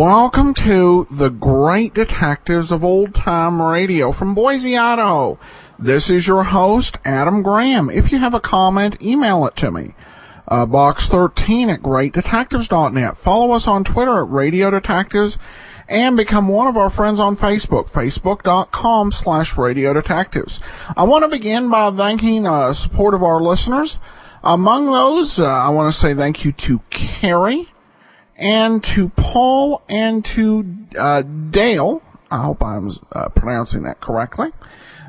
Welcome to the Great Detectives of Old Time Radio from Boise, Idaho. This is your host, Adam Graham. If you have a comment, email it to me. Uh, box 13 at greatdetectives.net. Follow us on Twitter at Radio Detectives and become one of our friends on Facebook, facebook.com slash Radio Detectives. I want to begin by thanking uh, support of our listeners. Among those, uh, I want to say thank you to Carrie, and to Paul and to uh, Dale. I hope I'm uh, pronouncing that correctly.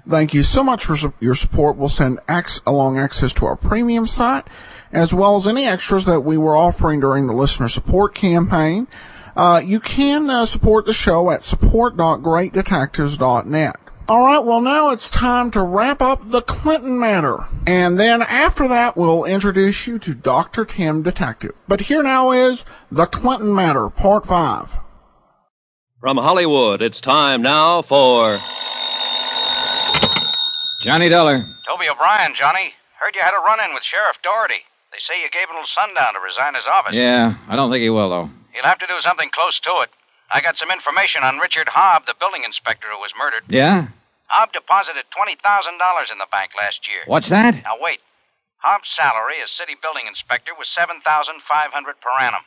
Thank you so much for su- your support. We'll send X along access to our premium site, as well as any extras that we were offering during the listener support campaign. Uh, you can uh, support the show at support.greatdetectives.net. All right, well, now it's time to wrap up the Clinton matter. And then after that, we'll introduce you to Dr. Tim Detective. But here now is the Clinton matter, part five. From Hollywood, it's time now for. Johnny Dollar. Toby O'Brien, Johnny. Heard you had a run in with Sheriff Doherty. They say you gave him a little sundown to resign his office. Yeah, I don't think he will, though. He'll have to do something close to it. I got some information on Richard Hobb, the building inspector who was murdered. Yeah? Hobb deposited $20,000 in the bank last year. What's that? Now, wait. Hobb's salary as city building inspector was $7,500 per annum.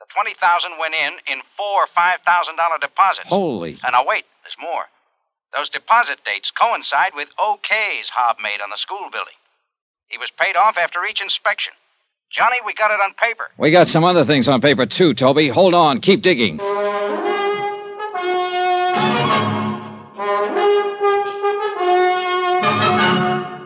The $20,000 went in in four $5,000 deposits. Holy. And now, wait, there's more. Those deposit dates coincide with OKs Hobb made on the school building. He was paid off after each inspection. Johnny, we got it on paper. We got some other things on paper, too, Toby. Hold on. Keep digging.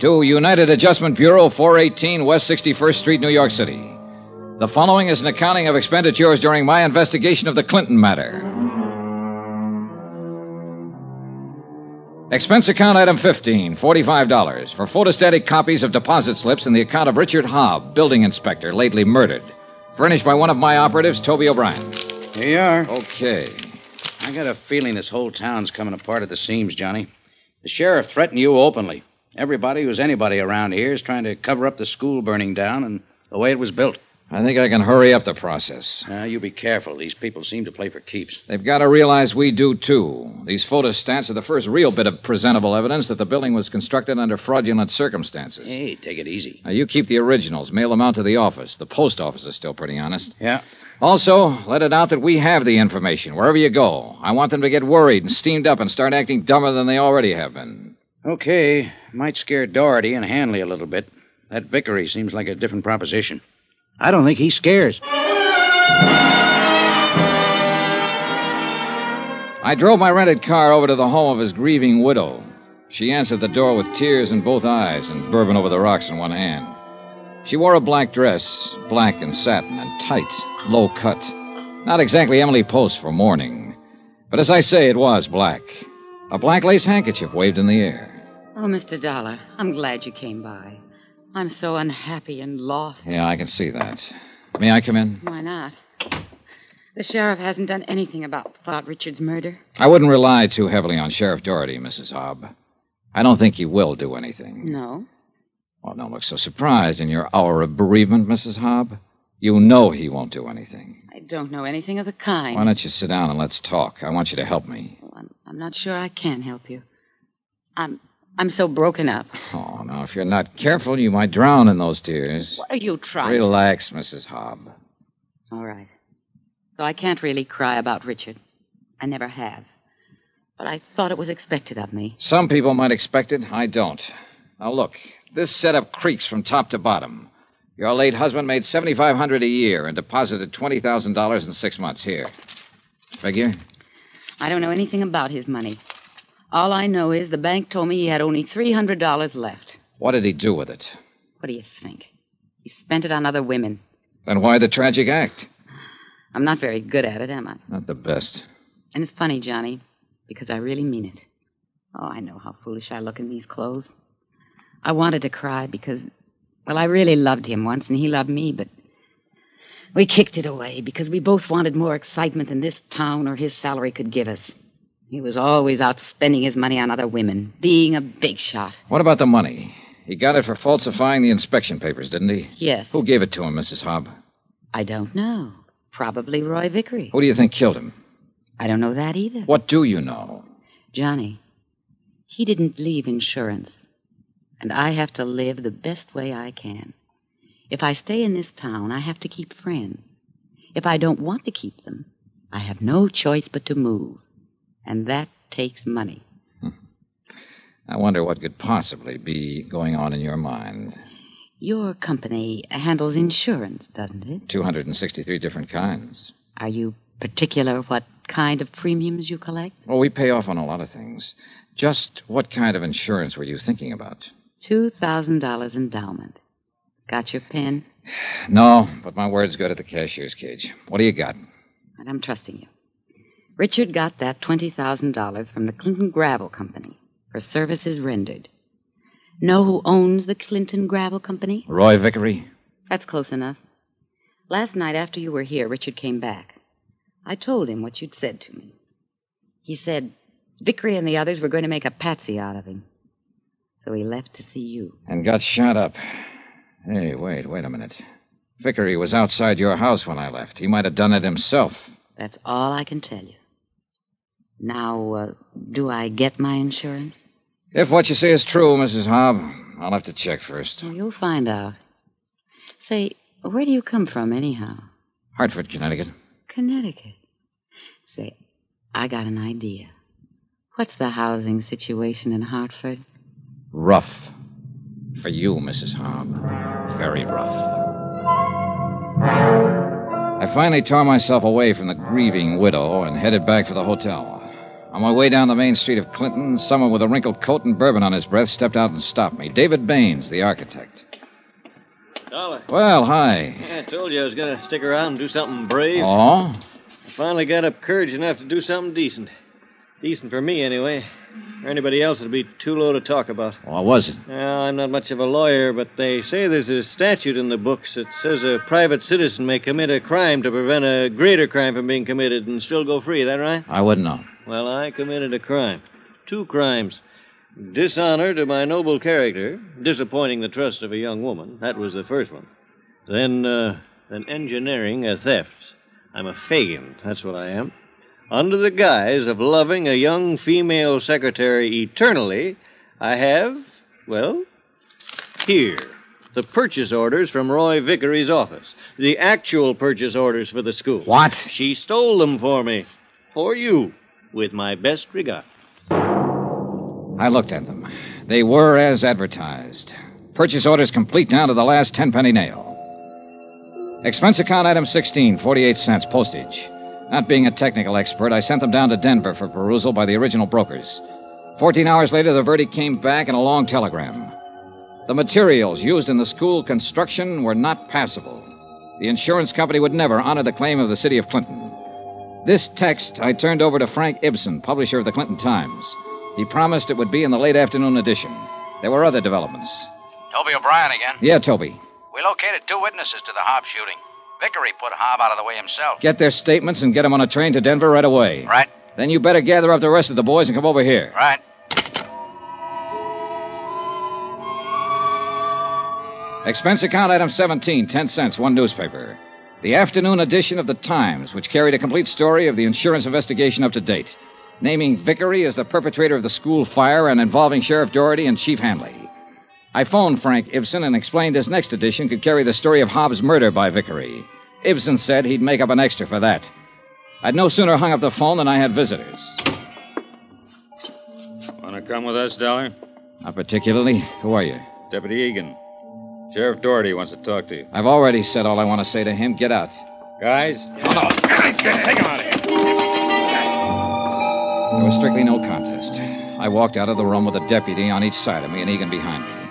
To United Adjustment Bureau, 418 West 61st Street, New York City. The following is an accounting of expenditures during my investigation of the Clinton matter. Expense account item 15, $45 for photostatic copies of deposit slips in the account of Richard Hobb, building inspector, lately murdered. Furnished by one of my operatives, Toby O'Brien. Here you are. Okay. I got a feeling this whole town's coming apart at the seams, Johnny. The sheriff threatened you openly. Everybody who's anybody around here is trying to cover up the school burning down and the way it was built. I think I can hurry up the process. Now, you be careful. These people seem to play for keeps. They've got to realize we do, too. These photostats are the first real bit of presentable evidence that the building was constructed under fraudulent circumstances. Hey, take it easy. Now, you keep the originals, mail them out to the office. The post office is still pretty honest. Yeah. Also, let it out that we have the information wherever you go. I want them to get worried and steamed up and start acting dumber than they already have been. Okay. Might scare Doherty and Hanley a little bit. That Vickery seems like a different proposition. I don't think he scares. I drove my rented car over to the home of his grieving widow. She answered the door with tears in both eyes and bourbon over the rocks in one hand. She wore a black dress, black and satin and tight, low cut. Not exactly Emily Post for mourning. But as I say, it was black. A black lace handkerchief waved in the air. Oh, Mr. Dollar, I'm glad you came by. I'm so unhappy and lost. Yeah, I can see that. May I come in? Why not? The sheriff hasn't done anything about, about Richard's murder. I wouldn't rely too heavily on Sheriff Doherty, Mrs. Hobb. I don't think he will do anything. No. Well, don't look so surprised in your hour of bereavement, Mrs. Hobb. You know he won't do anything. I don't know anything of the kind. Why don't you sit down and let's talk? I want you to help me. Well, I'm, I'm not sure I can help you. I'm I'm so broken up. Oh, now, if you're not careful, you might drown in those tears. What are you trying to... Relax, Mrs. Hobb. All right. So I can't really cry about Richard. I never have. but I thought it was expected of me. Some people might expect it. I don't. Now, look, this set setup creaks from top to bottom. Your late husband made 7500 a year and deposited $20,000 in six months. Here. Figure? I don't know anything about his money. All I know is the bank told me he had only $300 left. What did he do with it? What do you think? He spent it on other women. Then why the tragic act? I'm not very good at it, am I? Not the best. And it's funny, Johnny, because I really mean it. Oh, I know how foolish I look in these clothes. I wanted to cry because, well, I really loved him once and he loved me, but we kicked it away because we both wanted more excitement than this town or his salary could give us. He was always out spending his money on other women, being a big shot. What about the money? He got it for falsifying the inspection papers, didn't he? Yes. Who gave it to him, Mrs. Hobb? I don't know. Probably Roy Vickery. Who do you think killed him? I don't know that either. What do you know? Johnny, he didn't leave insurance. And I have to live the best way I can. If I stay in this town, I have to keep friends. If I don't want to keep them, I have no choice but to move. And that takes money. Hmm. I wonder what could possibly be going on in your mind. Your company handles insurance, doesn't it? 263 different kinds. Are you particular what kind of premiums you collect? Well, we pay off on a lot of things. Just what kind of insurance were you thinking about? $2,000 endowment. Got your pen? No, but my word's good at the cashier's cage. What do you got? And I'm trusting you. Richard got that $20,000 from the Clinton Gravel Company for services rendered. Know who owns the Clinton Gravel Company? Roy Vickery? That's close enough. Last night after you were here, Richard came back. I told him what you'd said to me. He said Vickery and the others were going to make a patsy out of him. So he left to see you. And got shot up. Hey, wait, wait a minute. Vickery was outside your house when I left. He might have done it himself. That's all I can tell you. Now, uh, do I get my insurance? If what you say is true, Mrs. Hobb, I'll have to check first. Well, you'll find out. Say, where do you come from, anyhow? Hartford, Connecticut. Connecticut. Say, I got an idea. What's the housing situation in Hartford? Rough. For you, Mrs. Hobb. Very rough. I finally tore myself away from the grieving widow and headed back for the hotel. On my way down the main street of Clinton, someone with a wrinkled coat and bourbon on his breath stepped out and stopped me. David Baines, the architect. Dollar. Well, hi. I told you I was going to stick around and do something brave. Oh? I finally got up courage enough to do something decent. Decent for me, anyway. For anybody else, it'd be too low to talk about. What was it? Well, I'm not much of a lawyer, but they say there's a statute in the books that says a private citizen may commit a crime to prevent a greater crime from being committed and still go free. Is that right? I wouldn't know. Well, I committed a crime. Two crimes. Dishonor to my noble character, disappointing the trust of a young woman. That was the first one. Then, uh, then engineering a theft. I'm a Fagin. That's what I am. Under the guise of loving a young female secretary eternally, I have, well, here, the purchase orders from Roy Vickery's office. The actual purchase orders for the school. What? She stole them for me. For you. With my best regard. I looked at them. They were as advertised. Purchase orders complete down to the last tenpenny nail. Expense account item 16, 48 cents, postage. Not being a technical expert, I sent them down to Denver for perusal by the original brokers. Fourteen hours later, the verdict came back in a long telegram. The materials used in the school construction were not passable. The insurance company would never honor the claim of the city of Clinton. This text I turned over to Frank Ibsen, publisher of the Clinton Times. He promised it would be in the late afternoon edition. There were other developments. Toby O'Brien again. Yeah, Toby. We located two witnesses to the Hobb shooting. Vickery put Hobb out of the way himself. Get their statements and get them on a train to Denver right away. Right, Then you better gather up the rest of the boys and come over here. right. Expense account item 17, 10 cents, one newspaper. The afternoon edition of the Times, which carried a complete story of the insurance investigation up to date, naming Vickery as the perpetrator of the school fire and involving Sheriff Doherty and Chief Hanley. I phoned Frank Ibsen and explained his next edition could carry the story of Hobbs' murder by Vickery. Ibsen said he'd make up an extra for that. I'd no sooner hung up the phone than I had visitors. Want to come with us, Dollar? Not particularly. Who are you? Deputy Egan. Sheriff Doherty wants to talk to you. I've already said all I want to say to him. Get out. Guys? Oh, no. Take him out of here. There was strictly no contest. I walked out of the room with a deputy on each side of me and Egan behind me.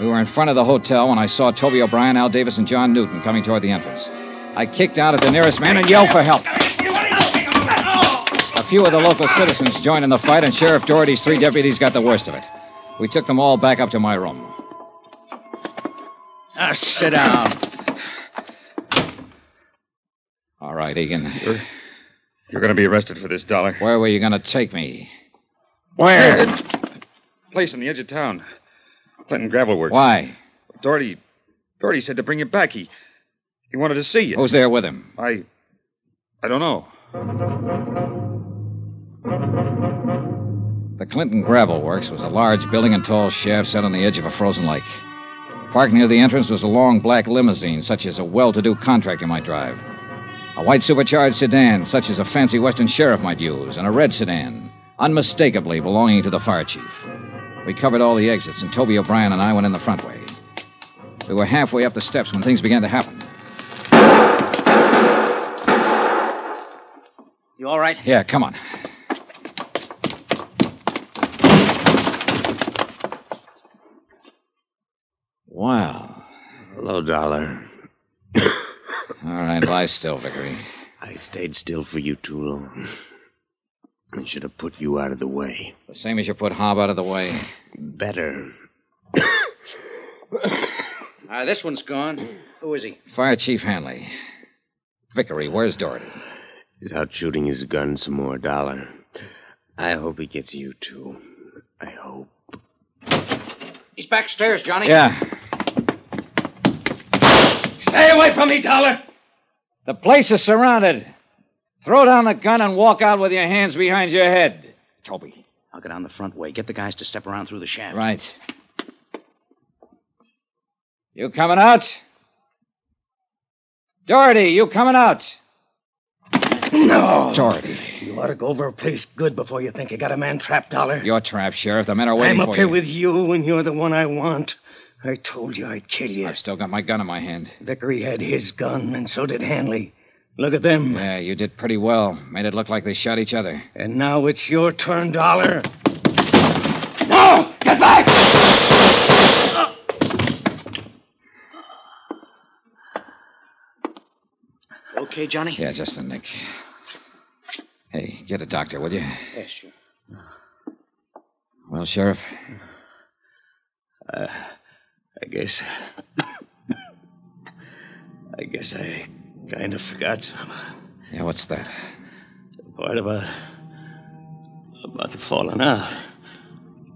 We were in front of the hotel when I saw Toby O'Brien, Al Davis, and John Newton coming toward the entrance. I kicked out at the nearest man and yelled for help. A few of the local citizens joined in the fight, and Sheriff Doherty's three deputies got the worst of it. We took them all back up to my room. Ah, sit down. All right, Egan. You're, you're going to be arrested for this, Dollar. Where were you going to take me? Where? Place on the edge of town. Clinton Gravel Works. Why? Doherty. Doherty said to bring you back. He. He wanted to see you. Who's there with him? I. I don't know. The Clinton Gravel Works was a large building and tall shaft set on the edge of a frozen lake. Parked near the entrance was a long black limousine, such as a well to do contractor might drive. A white supercharged sedan, such as a fancy Western sheriff might use, and a red sedan, unmistakably belonging to the fire chief. We covered all the exits, and Toby O'Brien and I went in the front way. We were halfway up the steps when things began to happen. You all right? Yeah, come on. Wow. Hello, Dollar. All right, lie still, Vickery. I stayed still for you too long. I should have put you out of the way. The same as you put Hobb out of the way. Better. Uh, this one's gone. Who is he? Fire Chief Hanley. Vickery, where's Doherty? He's out shooting his gun some more, Dollar. I hope he gets you too. I hope. He's backstairs, Johnny. Yeah. Stay away from me, Dollar. The place is surrounded. Throw down the gun and walk out with your hands behind your head. Toby. I'll go down the front way. Get the guys to step around through the shaft. Right. You coming out? Doherty, you coming out? No. Doherty. You ought to go over a place good before you think you got a man trapped, Dollar. You're trapped, Sheriff. The men are waiting for you. I'm up for here you. with you, and you're the one I want. I told you I'd kill you. I've still got my gun in my hand. Vickery had his gun, and so did Hanley. Look at them. Yeah, you did pretty well. Made it look like they shot each other. And now it's your turn, Dollar. No! Get back! Okay, Johnny? Yeah, just a nick. Hey, get a doctor, will you? Yes, sure. Well, Sheriff, Uh, I guess. I guess I kind of forgot some. yeah, what's that? The Part about. about the falling out.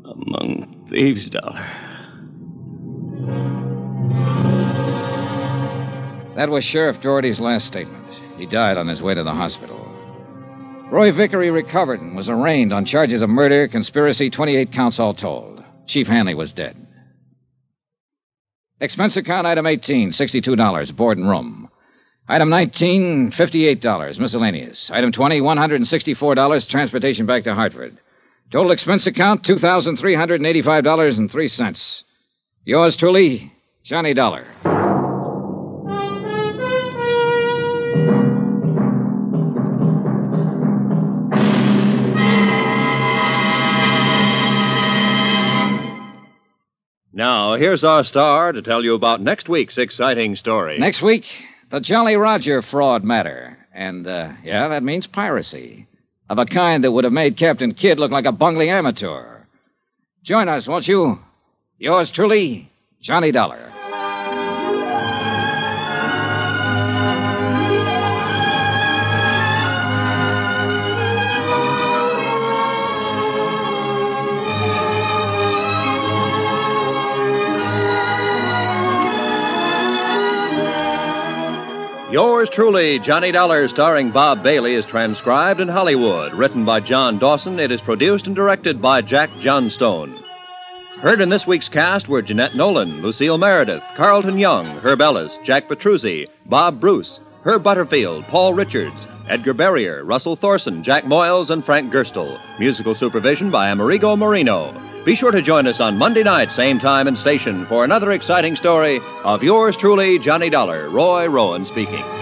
Among thieves, Dollar. That was Sheriff Doherty's last statement. He died on his way to the hospital. Roy Vickery recovered and was arraigned on charges of murder, conspiracy, 28 counts all told. Chief Hanley was dead. Expense account item 18, $62, board and room. Item 19, $58, miscellaneous. Item 20, $164, transportation back to Hartford. Total expense account, $2,385.03. Yours truly, Johnny Dollar. Now, here's our star to tell you about next week's exciting story. Next week, the Jolly Roger fraud matter. And, uh, yeah, that means piracy. Of a kind that would have made Captain Kidd look like a bungling amateur. Join us, won't you? Yours truly, Johnny Dollar. Yours truly, Johnny Dollar, starring Bob Bailey, is transcribed in Hollywood. Written by John Dawson, it is produced and directed by Jack Johnstone. Heard in this week's cast were Jeanette Nolan, Lucille Meredith, Carlton Young, Herb Ellis, Jack Petruzzi, Bob Bruce, Herb Butterfield, Paul Richards, Edgar Barrier, Russell Thorson, Jack Moyles, and Frank Gerstle. Musical supervision by Amerigo Marino. Be sure to join us on Monday night, same time and station, for another exciting story of yours truly, Johnny Dollar, Roy Rowan speaking.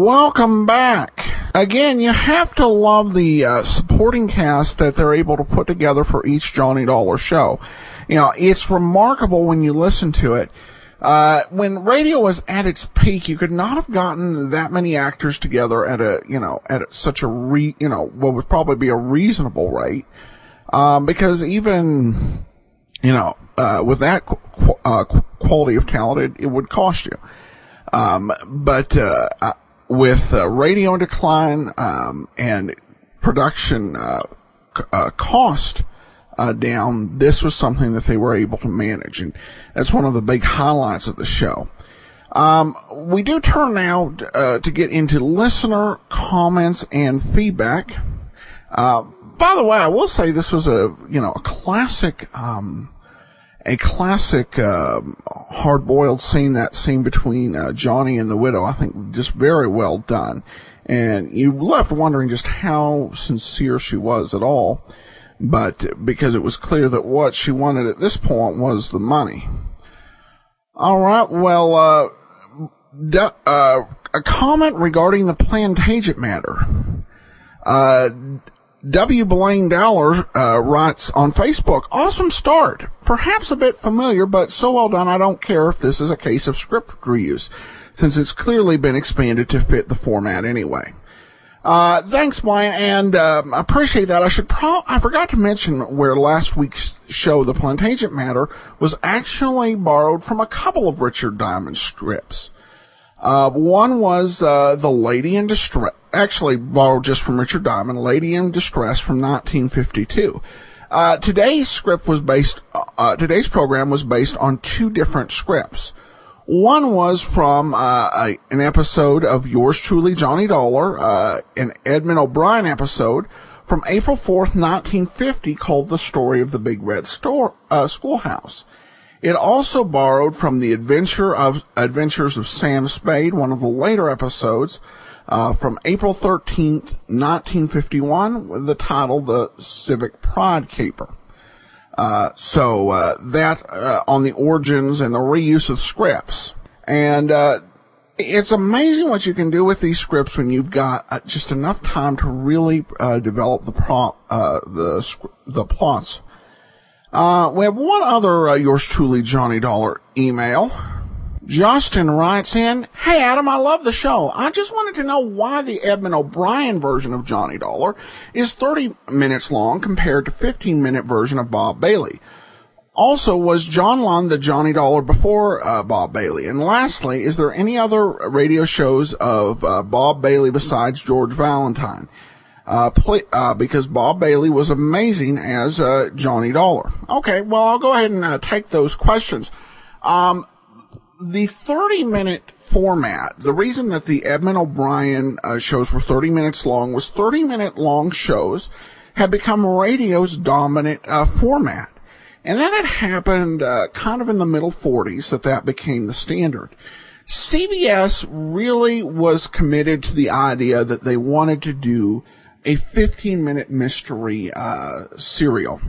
Welcome back. Again, you have to love the uh, supporting cast that they're able to put together for each Johnny Dollar show. You know, it's remarkable when you listen to it. Uh, when radio was at its peak, you could not have gotten that many actors together at a, you know, at such a re, you know, what would probably be a reasonable rate. Um, because even, you know, uh, with that qu- uh, quality of talent, it, it would cost you. Um, but, uh, with uh, radio decline um, and production uh, c- uh, cost uh, down, this was something that they were able to manage, and that's one of the big highlights of the show. Um, we do turn now uh, to get into listener comments and feedback. Uh, by the way, I will say this was a you know a classic. Um, a classic um, hard-boiled scene, that scene between uh, Johnny and the widow. I think just very well done, and you left wondering just how sincere she was at all. But because it was clear that what she wanted at this point was the money. All right, well, uh, uh, a comment regarding the Plantagenet matter. Uh, W. Blaine Dowler uh, writes on Facebook, awesome start. Perhaps a bit familiar, but so well done I don't care if this is a case of script reuse, since it's clearly been expanded to fit the format anyway. Uh, thanks, Blaine, and I appreciate that. I should pro- I forgot to mention where last week's show, The Plantagenet Matter, was actually borrowed from a couple of Richard Diamond strips. Uh, one was uh, The Lady in Distress, actually borrowed just from Richard Diamond, Lady in Distress from 1952. Uh, today's script was based, uh, today's program was based on two different scripts. One was from uh, a, an episode of Yours Truly, Johnny Dollar, uh, an Edmond O'Brien episode from April 4th, 1950, called The Story of the Big Red Store, uh, Schoolhouse. It also borrowed from the Adventure of Adventures of Sam Spade, one of the later episodes, uh, from April 13th, 1951, with the title The Civic Pride Caper. Uh, so, uh, that, uh, on the origins and the reuse of scripts. And, uh, it's amazing what you can do with these scripts when you've got uh, just enough time to really, uh, develop the prop, the, the plots. We have one other, yours truly, Johnny Dollar email. Justin writes in, Hey Adam, I love the show. I just wanted to know why the Edmond O'Brien version of Johnny Dollar is 30 minutes long compared to 15 minute version of Bob Bailey. Also, was John Lund the Johnny Dollar before uh, Bob Bailey? And lastly, is there any other radio shows of uh, Bob Bailey besides George Valentine? Uh, uh, because Bob Bailey was amazing as uh, Johnny Dollar. Okay, well, I'll go ahead and uh, take those questions. Um, the 30 minute format, the reason that the Edmond O'Brien uh, shows were 30 minutes long was 30 minute long shows had become radio's dominant uh, format. And that had happened uh, kind of in the middle 40s that that became the standard. CBS really was committed to the idea that they wanted to do a 15 minute mystery uh, serial.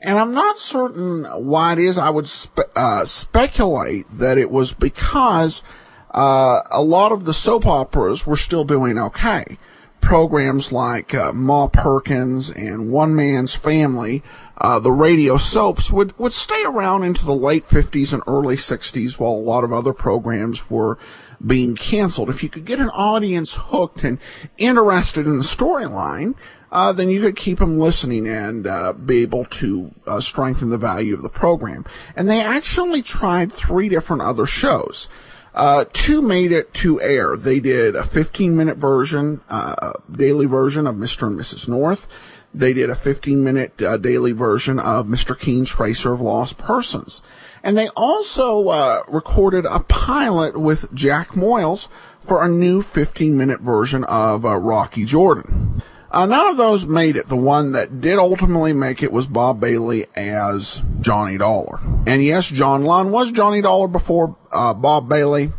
And I'm not certain why it is. I would spe- uh, speculate that it was because uh, a lot of the soap operas were still doing okay. programs like uh, Ma Perkins and One Man's Family, uh, the radio soaps would, would stay around into the late 50s and early 60s while a lot of other programs were being canceled. If you could get an audience hooked and interested in the storyline, uh, then you could keep them listening and uh, be able to uh, strengthen the value of the program. And they actually tried three different other shows. Uh, two made it to air. They did a 15 minute version, uh, daily version of Mr. and Mrs. North. They did a 15 minute uh, daily version of Mr. Keen Tracer of Lost Persons. And they also uh, recorded a pilot with Jack Moyles for a new 15 minute version of uh, Rocky Jordan. Uh, none of those made it. The one that did ultimately make it was Bob Bailey as Johnny Dollar. And yes, John Lund was Johnny Dollar before uh, Bob Bailey.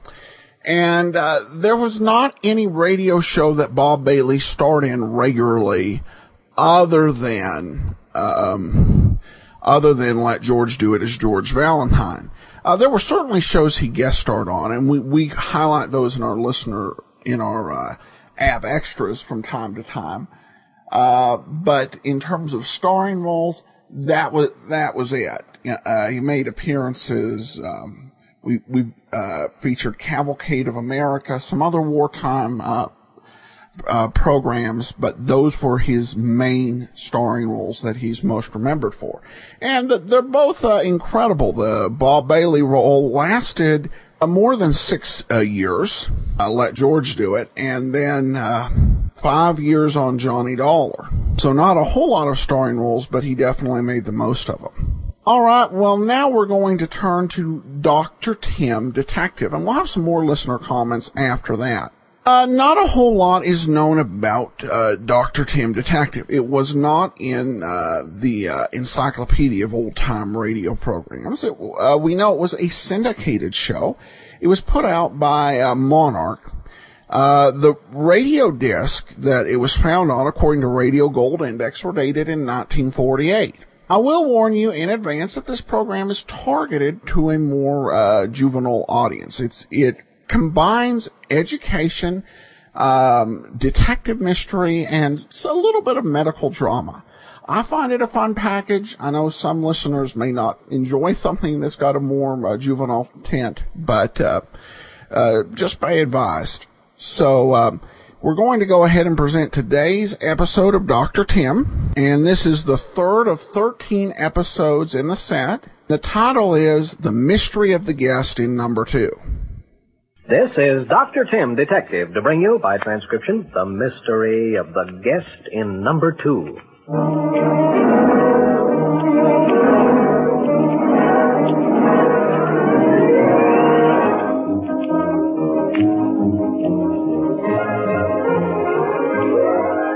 And uh, there was not any radio show that Bob Bailey starred in regularly other than um, other than Let George Do It as George Valentine. Uh, there were certainly shows he guest starred on, and we, we highlight those in our listener in our uh, app extras from time to time. Uh, but in terms of starring roles, that was that was it. Uh, he made appearances. Um, we we uh, featured Cavalcade of America, some other wartime uh, uh, programs, but those were his main starring roles that he's most remembered for. And they're both uh, incredible. The Bob Bailey role lasted uh, more than six uh, years. I let George do it, and then uh, five years on Johnny Dollar. So not a whole lot of starring roles, but he definitely made the most of them. All right, well, now we're going to turn to Dr. Tim, Detective, and we'll have some more listener comments after that. Uh, not a whole lot is known about uh, Dr. Tim Detective. It was not in uh, the uh, Encyclopedia of Old Time Radio programs. It, uh, we know it was a syndicated show. It was put out by uh, Monarch. the radio disc that it was found on, according to Radio Gold Index, were dated in 1948. I will warn you in advance that this program is targeted to a more juvenile audience. It's it combines education, um, detective mystery, and a little bit of medical drama. I find it a fun package. I know some listeners may not enjoy something that's got a more uh, juvenile tint, but uh, uh, just be advised. So um, we're going to go ahead and present today's episode of Dr. Tim, and this is the third of 13 episodes in the set. The title is The Mystery of the Guest in Number Two. This is Dr. Tim, Detective, to bring you, by transcription, the mystery of the guest in number two.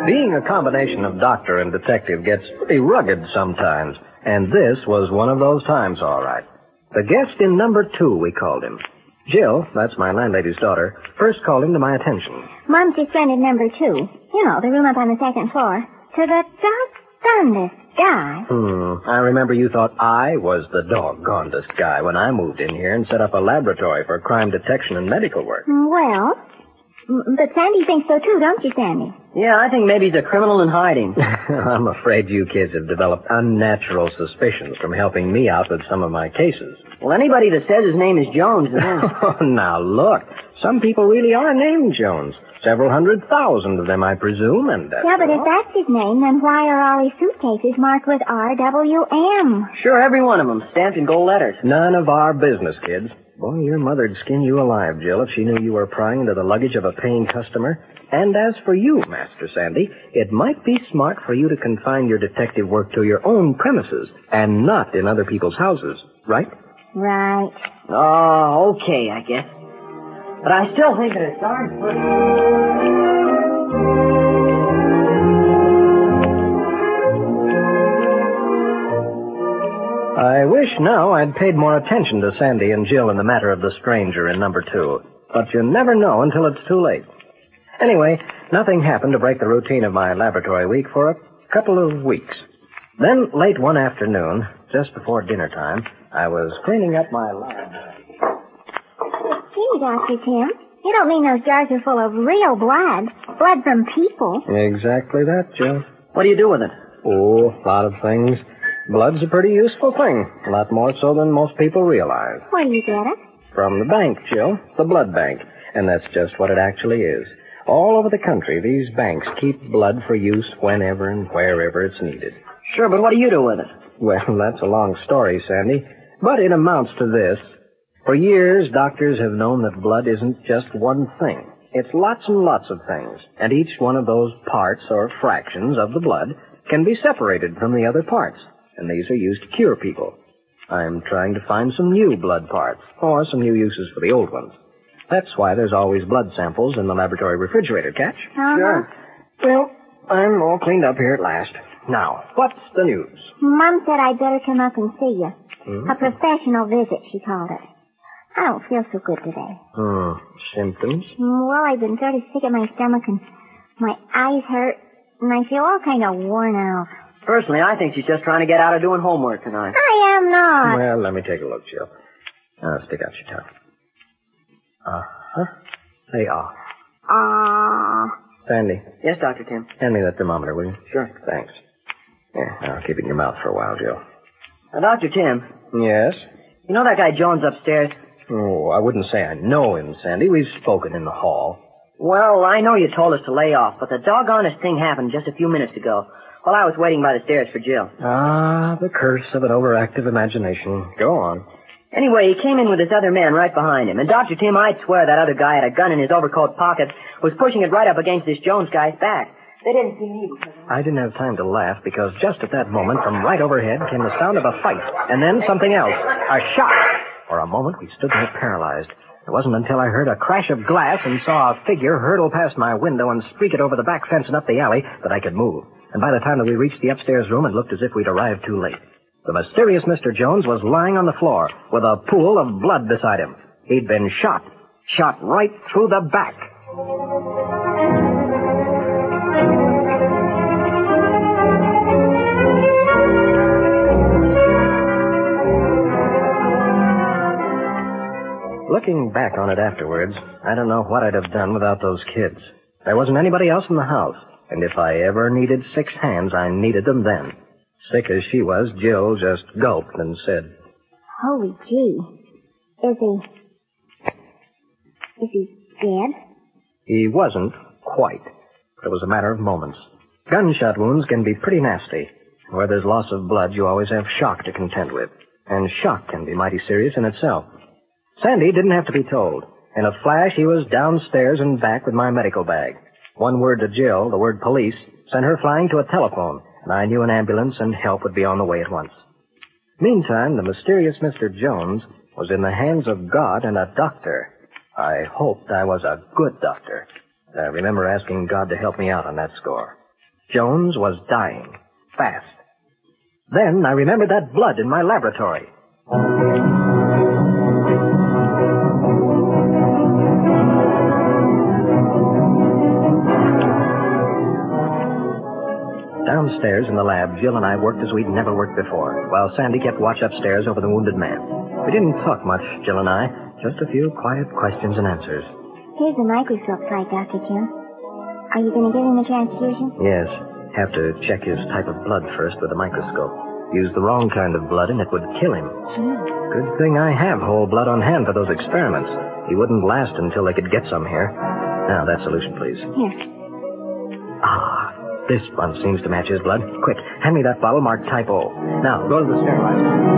Being a combination of doctor and detective gets pretty rugged sometimes, and this was one of those times, all right. The guest in number two, we called him. Jill, that's my landlady's daughter, first called him to my attention. Just rented number two. You know, the room up on the second floor. To the doggonedest guy. Hmm. I remember you thought I was the doggonedest guy when I moved in here and set up a laboratory for crime detection and medical work. Well, but Sandy thinks so too, don't you, Sandy? Yeah, I think maybe he's a criminal in hiding. I'm afraid you kids have developed unnatural suspicions from helping me out with some of my cases. Well, anybody that says his name is Jones oh, now look. Some people really are named Jones. Several hundred thousand of them, I presume, and... Uh, yeah, but if that's his name, then why are all his suitcases marked with R-W-M? Sure, every one of them, stamped in gold letters. None of our business, kids. Boy, your mother'd skin you alive, Jill, if she knew you were prying into the luggage of a paying customer. And as for you, Master Sandy, it might be smart for you to confine your detective work to your own premises and not in other people's houses, right? Right. Oh, okay, I guess. But I still think that it's darn I wish now I'd paid more attention to Sandy and Jill in the matter of the stranger in number two. But you never know until it's too late. Anyway, nothing happened to break the routine of my laboratory week for a couple of weeks. Then, late one afternoon, just before dinner time, I was cleaning up my lab. Gee, Dr. Tim, you don't mean those jars are full of real blood. blood from people. Exactly that, Jill. What do you do with it? Oh, a lot of things. Blood's a pretty useful thing. A lot more so than most people realize. Where do you get it? From the bank, Jill. The blood bank. And that's just what it actually is. All over the country, these banks keep blood for use whenever and wherever it's needed. Sure, but what do you do with it? Well, that's a long story, Sandy. But it amounts to this. For years, doctors have known that blood isn't just one thing. It's lots and lots of things. And each one of those parts or fractions of the blood can be separated from the other parts. And these are used to cure people. I'm trying to find some new blood parts, or some new uses for the old ones. That's why there's always blood samples in the laboratory refrigerator, catch? Uh-huh. Sure. Well, I'm all cleaned up here at last. Now, what's the news? Mom said I'd better come up and see you. Hmm? A professional visit, she called it. I don't feel so good today. Hmm. Symptoms? Well, I've been sort of sick at my stomach and my eyes hurt, and I feel all kind of worn out. Personally, I think she's just trying to get out of doing homework tonight. I am not. Well, let me take a look, Jill. Uh, stick out your tongue. Uh-huh. Say ah. Ah. Sandy, Yes, Dr. Tim. hand me that thermometer, will you? Sure. Thanks. Yeah, I'll keep it in your mouth for a while, Jill. Now, Dr. Tim, Yes? you know that guy Jones upstairs? Oh, I wouldn't say I know him, Sandy. We've spoken in the hall. Well, I know you told us to lay off, but the doggonest thing happened just a few minutes ago while I was waiting by the stairs for Jill. Ah, the curse of an overactive imagination. Go on. Anyway, he came in with this other man right behind him. And Dr. Tim, I'd swear that other guy had a gun in his overcoat pocket, was pushing it right up against this Jones guy's back. They didn't see me because I didn't have time to laugh because just at that moment, from right overhead came the sound of a fight, and then something else. A shot. For a moment, we stood there paralyzed. It wasn't until I heard a crash of glass and saw a figure hurtle past my window and streak it over the back fence and up the alley that I could move. And by the time that we reached the upstairs room, it looked as if we'd arrived too late. The mysterious Mr. Jones was lying on the floor with a pool of blood beside him. He'd been shot. Shot right through the back. Looking back on it afterwards, I don't know what I'd have done without those kids. There wasn't anybody else in the house, and if I ever needed six hands, I needed them then. Sick as she was, Jill just gulped and said, Holy gee. Is he... Is he dead? He wasn't quite, it was a matter of moments. Gunshot wounds can be pretty nasty. Where there's loss of blood, you always have shock to contend with, and shock can be mighty serious in itself. Sandy didn't have to be told. In a flash, he was downstairs and back with my medical bag. One word to Jill, the word police, sent her flying to a telephone, and I knew an ambulance and help would be on the way at once. Meantime, the mysterious Mr. Jones was in the hands of God and a doctor. I hoped I was a good doctor. I remember asking God to help me out on that score. Jones was dying. Fast. Then I remembered that blood in my laboratory. Downstairs in the lab, Jill and I worked as we'd never worked before, while Sandy kept watch upstairs over the wounded man. We didn't talk much, Jill and I, just a few quiet questions and answers. Here's the microscope slide, Dr. Tim. Are you going to give him a transfusion? Yes, have to check his type of blood first with a microscope. Use the wrong kind of blood and it would kill him. Good thing I have whole blood on hand for those experiments. He wouldn't last until they could get some here. Now, that solution, please. Yes. Ah, this one seems to match his blood. Quick, hand me that bottle marked type O. Now, go to the sterilizer.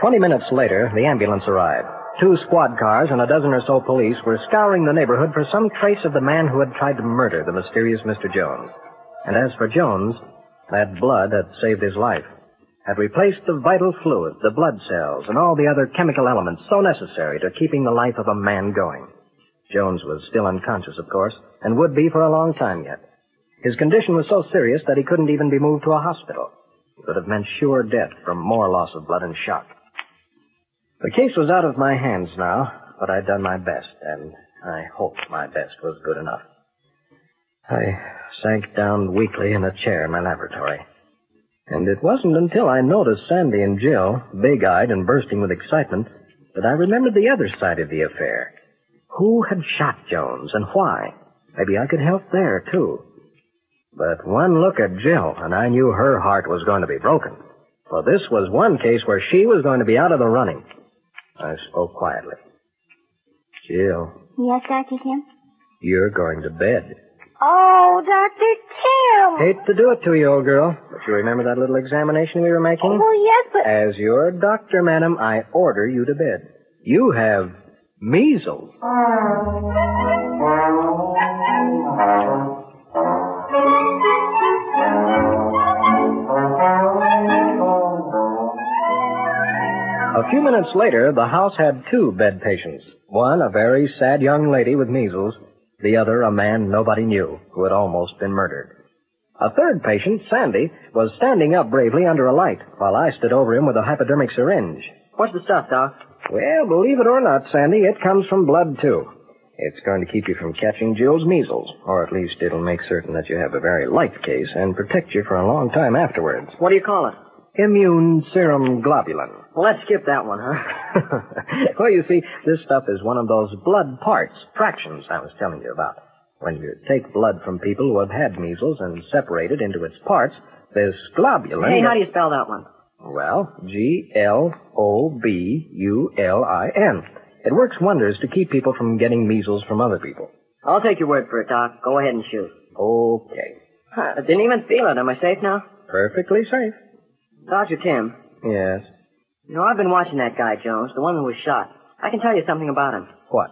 Twenty minutes later, the ambulance arrived. Two squad cars and a dozen or so police were scouring the neighborhood for some trace of the man who had tried to murder the mysterious Mr. Jones. And as for Jones, that blood had saved his life, had replaced the vital fluid, the blood cells, and all the other chemical elements so necessary to keeping the life of a man going. Jones was still unconscious, of course, and would be for a long time yet. His condition was so serious that he couldn't even be moved to a hospital. It would have meant sure death from more loss of blood and shock. The case was out of my hands now, but I'd done my best, and I hoped my best was good enough. I sank down weakly in a chair in my laboratory. And it wasn't until I noticed Sandy and Jill, big eyed and bursting with excitement, that I remembered the other side of the affair. Who had shot Jones and why? Maybe I could help there, too. But one look at Jill, and I knew her heart was going to be broken. For this was one case where she was going to be out of the running. I spoke quietly. Jill, Yes, Dr. Tim? you're going to bed. Oh, Dr. Tim! Hate to do it to you, old girl, but you remember that little examination we were making? Oh, yes, but... As your doctor, madam, I order you to bed. You have measles. A few minutes later, the house had two bed patients. One, a very sad young lady with measles. The other, a man nobody knew, who had almost been murdered. A third patient, Sandy, was standing up bravely under a light, while I stood over him with a hypodermic syringe. What's the stuff, Doc? Well, believe it or not, Sandy, it comes from blood, too. It's going to keep you from catching Jill's measles, or at least it'll make certain that you have a very light case and protect you for a long time afterwards. What do you call it? Immune serum globulin. Well, let's skip that one, huh? well, you see, this stuff is one of those blood parts, fractions I was telling you about. When you take blood from people who have had measles and separate it into its parts, this globulin. Hey, how do you spell that one? Well, G L O B U L I N. It works wonders to keep people from getting measles from other people. I'll take your word for it, Doc. Go ahead and shoot. Okay. Huh, I didn't even feel it. Am I safe now? Perfectly safe. Dr. Tim, Yes. You know, I've been watching that guy, Jones, the one who was shot. I can tell you something about him. What?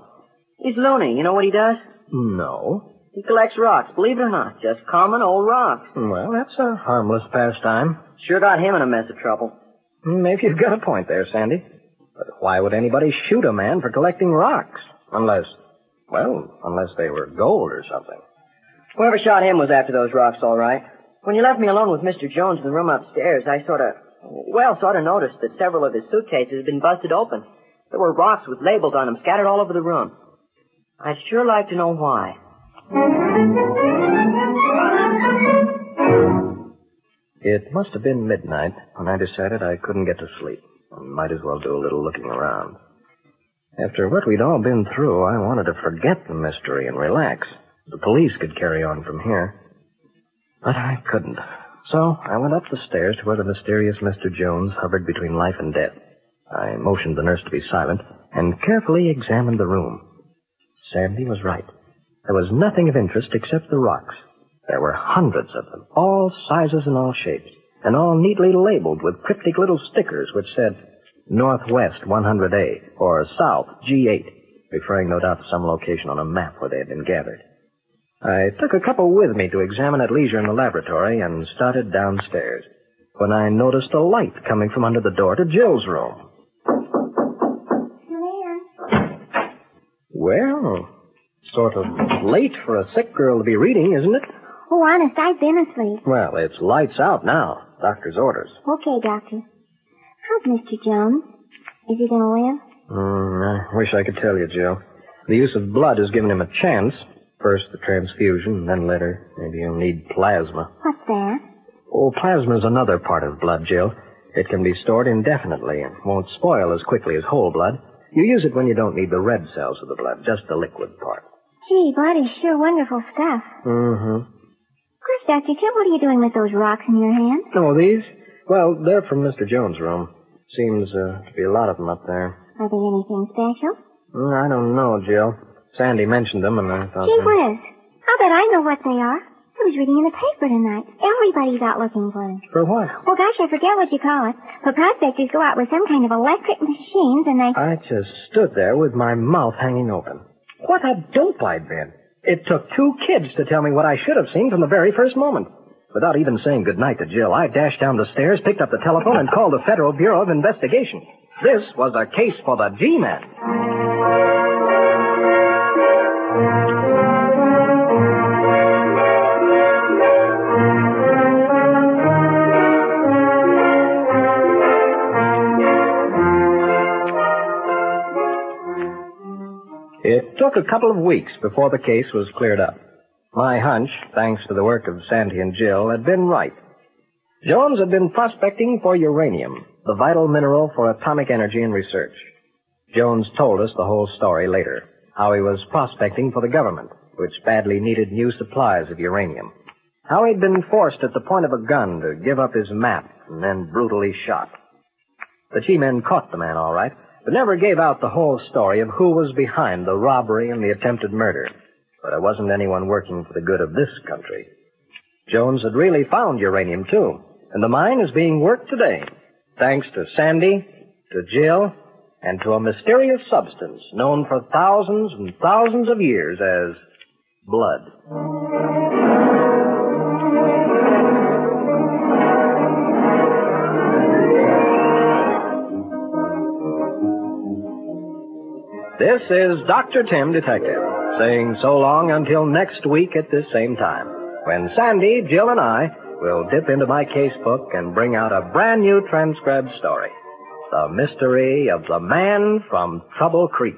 He's loony. You know what he does? No. He collects rocks, believe it or not. Just common old rocks. Well, that's a harmless pastime. Sure got him in a mess of trouble. Hmm, maybe you've got a point there, Sandy. But why would anybody shoot a man for collecting rocks? Unless, well, unless they were gold or something. Whoever shot him was after those rocks, all right. When you left me alone with Mr. Jones in the room upstairs, I sort of, well, sort of noticed that several of his suitcases had been busted open. There were rocks with labels on them scattered all over the room. I'd sure like to know why. It must have been midnight when I decided I couldn't get to sleep. and might as well do a little looking around. After what we'd all been through, I wanted to forget the mystery and relax. The police could carry on from here. But I couldn't. So I went up the stairs to where the mysterious Mr. Jones hovered between life and death. I motioned the nurse to be silent and carefully examined the room. Sandy was right. There was nothing of interest except the rocks. There were hundreds of them, all sizes and all shapes, and all neatly labeled with cryptic little stickers which said Northwest 100A or South G8, referring no doubt to some location on a map where they had been gathered. I took a couple with me to examine at leisure in the laboratory and started downstairs when I noticed a light coming from under the door to Jill's room. Well, sort of late for a sick girl to be reading, isn't it? Oh, honest, I've been asleep. Well, it's lights out now. Doctor's orders. Okay, Doctor. How's Mr. Jones? Is he gonna live? Mm, I wish I could tell you, Jill. The use of blood has given him a chance. First the transfusion, then later, maybe you'll need plasma. What's that? Oh, plasma's another part of blood, Jill. It can be stored indefinitely and won't spoil as quickly as whole blood. You use it when you don't need the red cells of the blood, just the liquid part. Gee, blood is sure wonderful stuff. Mm-hmm. Of course, Dr. Tim, what are you doing with those rocks in your hand? Oh, these? Well, they're from Mr. Jones' room. Seems uh, to be a lot of them up there. Are they anything special? Mm, I don't know, Jill. Sandy mentioned them, and I thought. Gee whiz. I'll bet I know what they are. I was reading in the paper tonight. Everybody's out looking for them. For what? Well, gosh, I forget what you call it. But prospectors go out with some kind of electric machines and they... I just stood there with my mouth hanging open. What a dope I'd been. It took two kids to tell me what I should have seen from the very first moment. Without even saying goodnight to Jill, I dashed down the stairs, picked up the telephone, and called the Federal Bureau of Investigation. This was a case for the G-Man. It took a couple of weeks before the case was cleared up. My hunch, thanks to the work of Sandy and Jill, had been right. Jones had been prospecting for uranium, the vital mineral for atomic energy and research. Jones told us the whole story later, how he was prospecting for the government, which badly needed new supplies of uranium. How he'd been forced at the point of a gun to give up his map and then brutally shot. The G-men caught the man all right, but never gave out the whole story of who was behind the robbery and the attempted murder. But it wasn't anyone working for the good of this country. Jones had really found uranium, too, and the mine is being worked today, thanks to Sandy, to Jill, and to a mysterious substance known for thousands and thousands of years as blood. This is Dr. Tim Detective, saying so long until next week at this same time, when Sandy, Jill, and I will dip into my casebook and bring out a brand new transcribed story. The Mystery of the Man from Trouble Creek.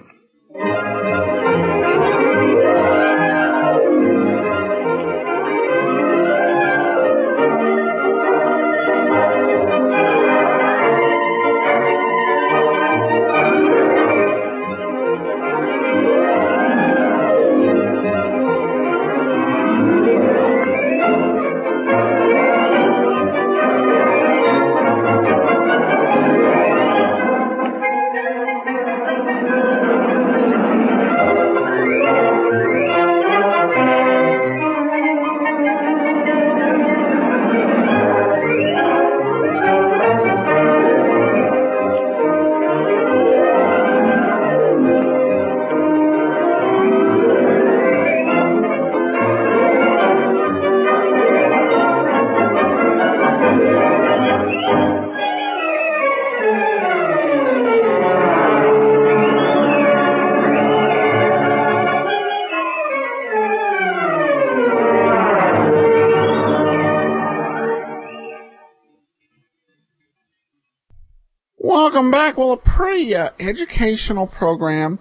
Back. Well, a pretty uh, educational program,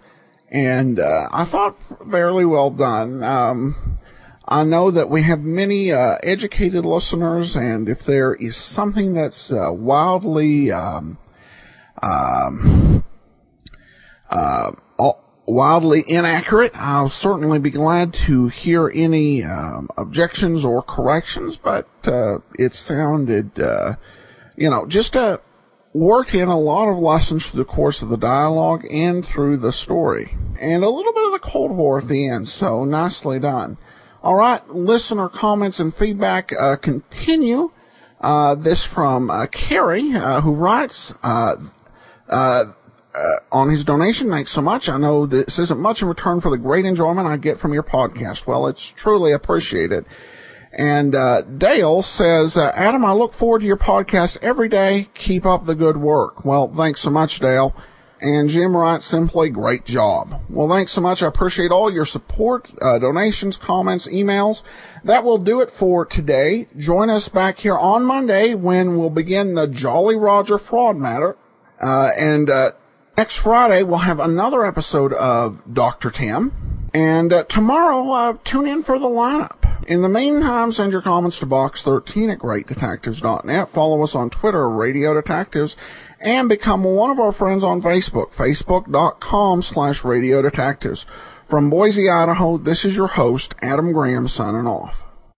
and uh, I thought fairly well done. Um, I know that we have many uh, educated listeners, and if there is something that's uh, wildly um, um, uh, wildly inaccurate, I'll certainly be glad to hear any um, objections or corrections. But uh, it sounded, you know, just a worked in a lot of lessons through the course of the dialogue and through the story. And a little bit of the Cold War at the end, so nicely done. All right, listener comments and feedback uh, continue. Uh, this from uh, Kerry, uh, who writes uh, uh, on his donation. Thanks so much. I know this isn't much in return for the great enjoyment I get from your podcast. Well, it's truly appreciated. And uh, Dale says, uh, Adam, I look forward to your podcast every day. Keep up the good work. Well, thanks so much, Dale. And Jim writes simply, great job. Well, thanks so much. I appreciate all your support, uh, donations, comments, emails. That will do it for today. Join us back here on Monday when we'll begin the Jolly Roger fraud matter. Uh, and uh, next Friday, we'll have another episode of Dr. Tim. And uh, tomorrow, tune in for the lineup. In the meantime, send your comments to box13 at greatdetectives.net. Follow us on Twitter, Radio Detectives, and become one of our friends on Facebook, facebook.com slash Radio Detectives. From Boise, Idaho, this is your host, Adam Graham, signing off.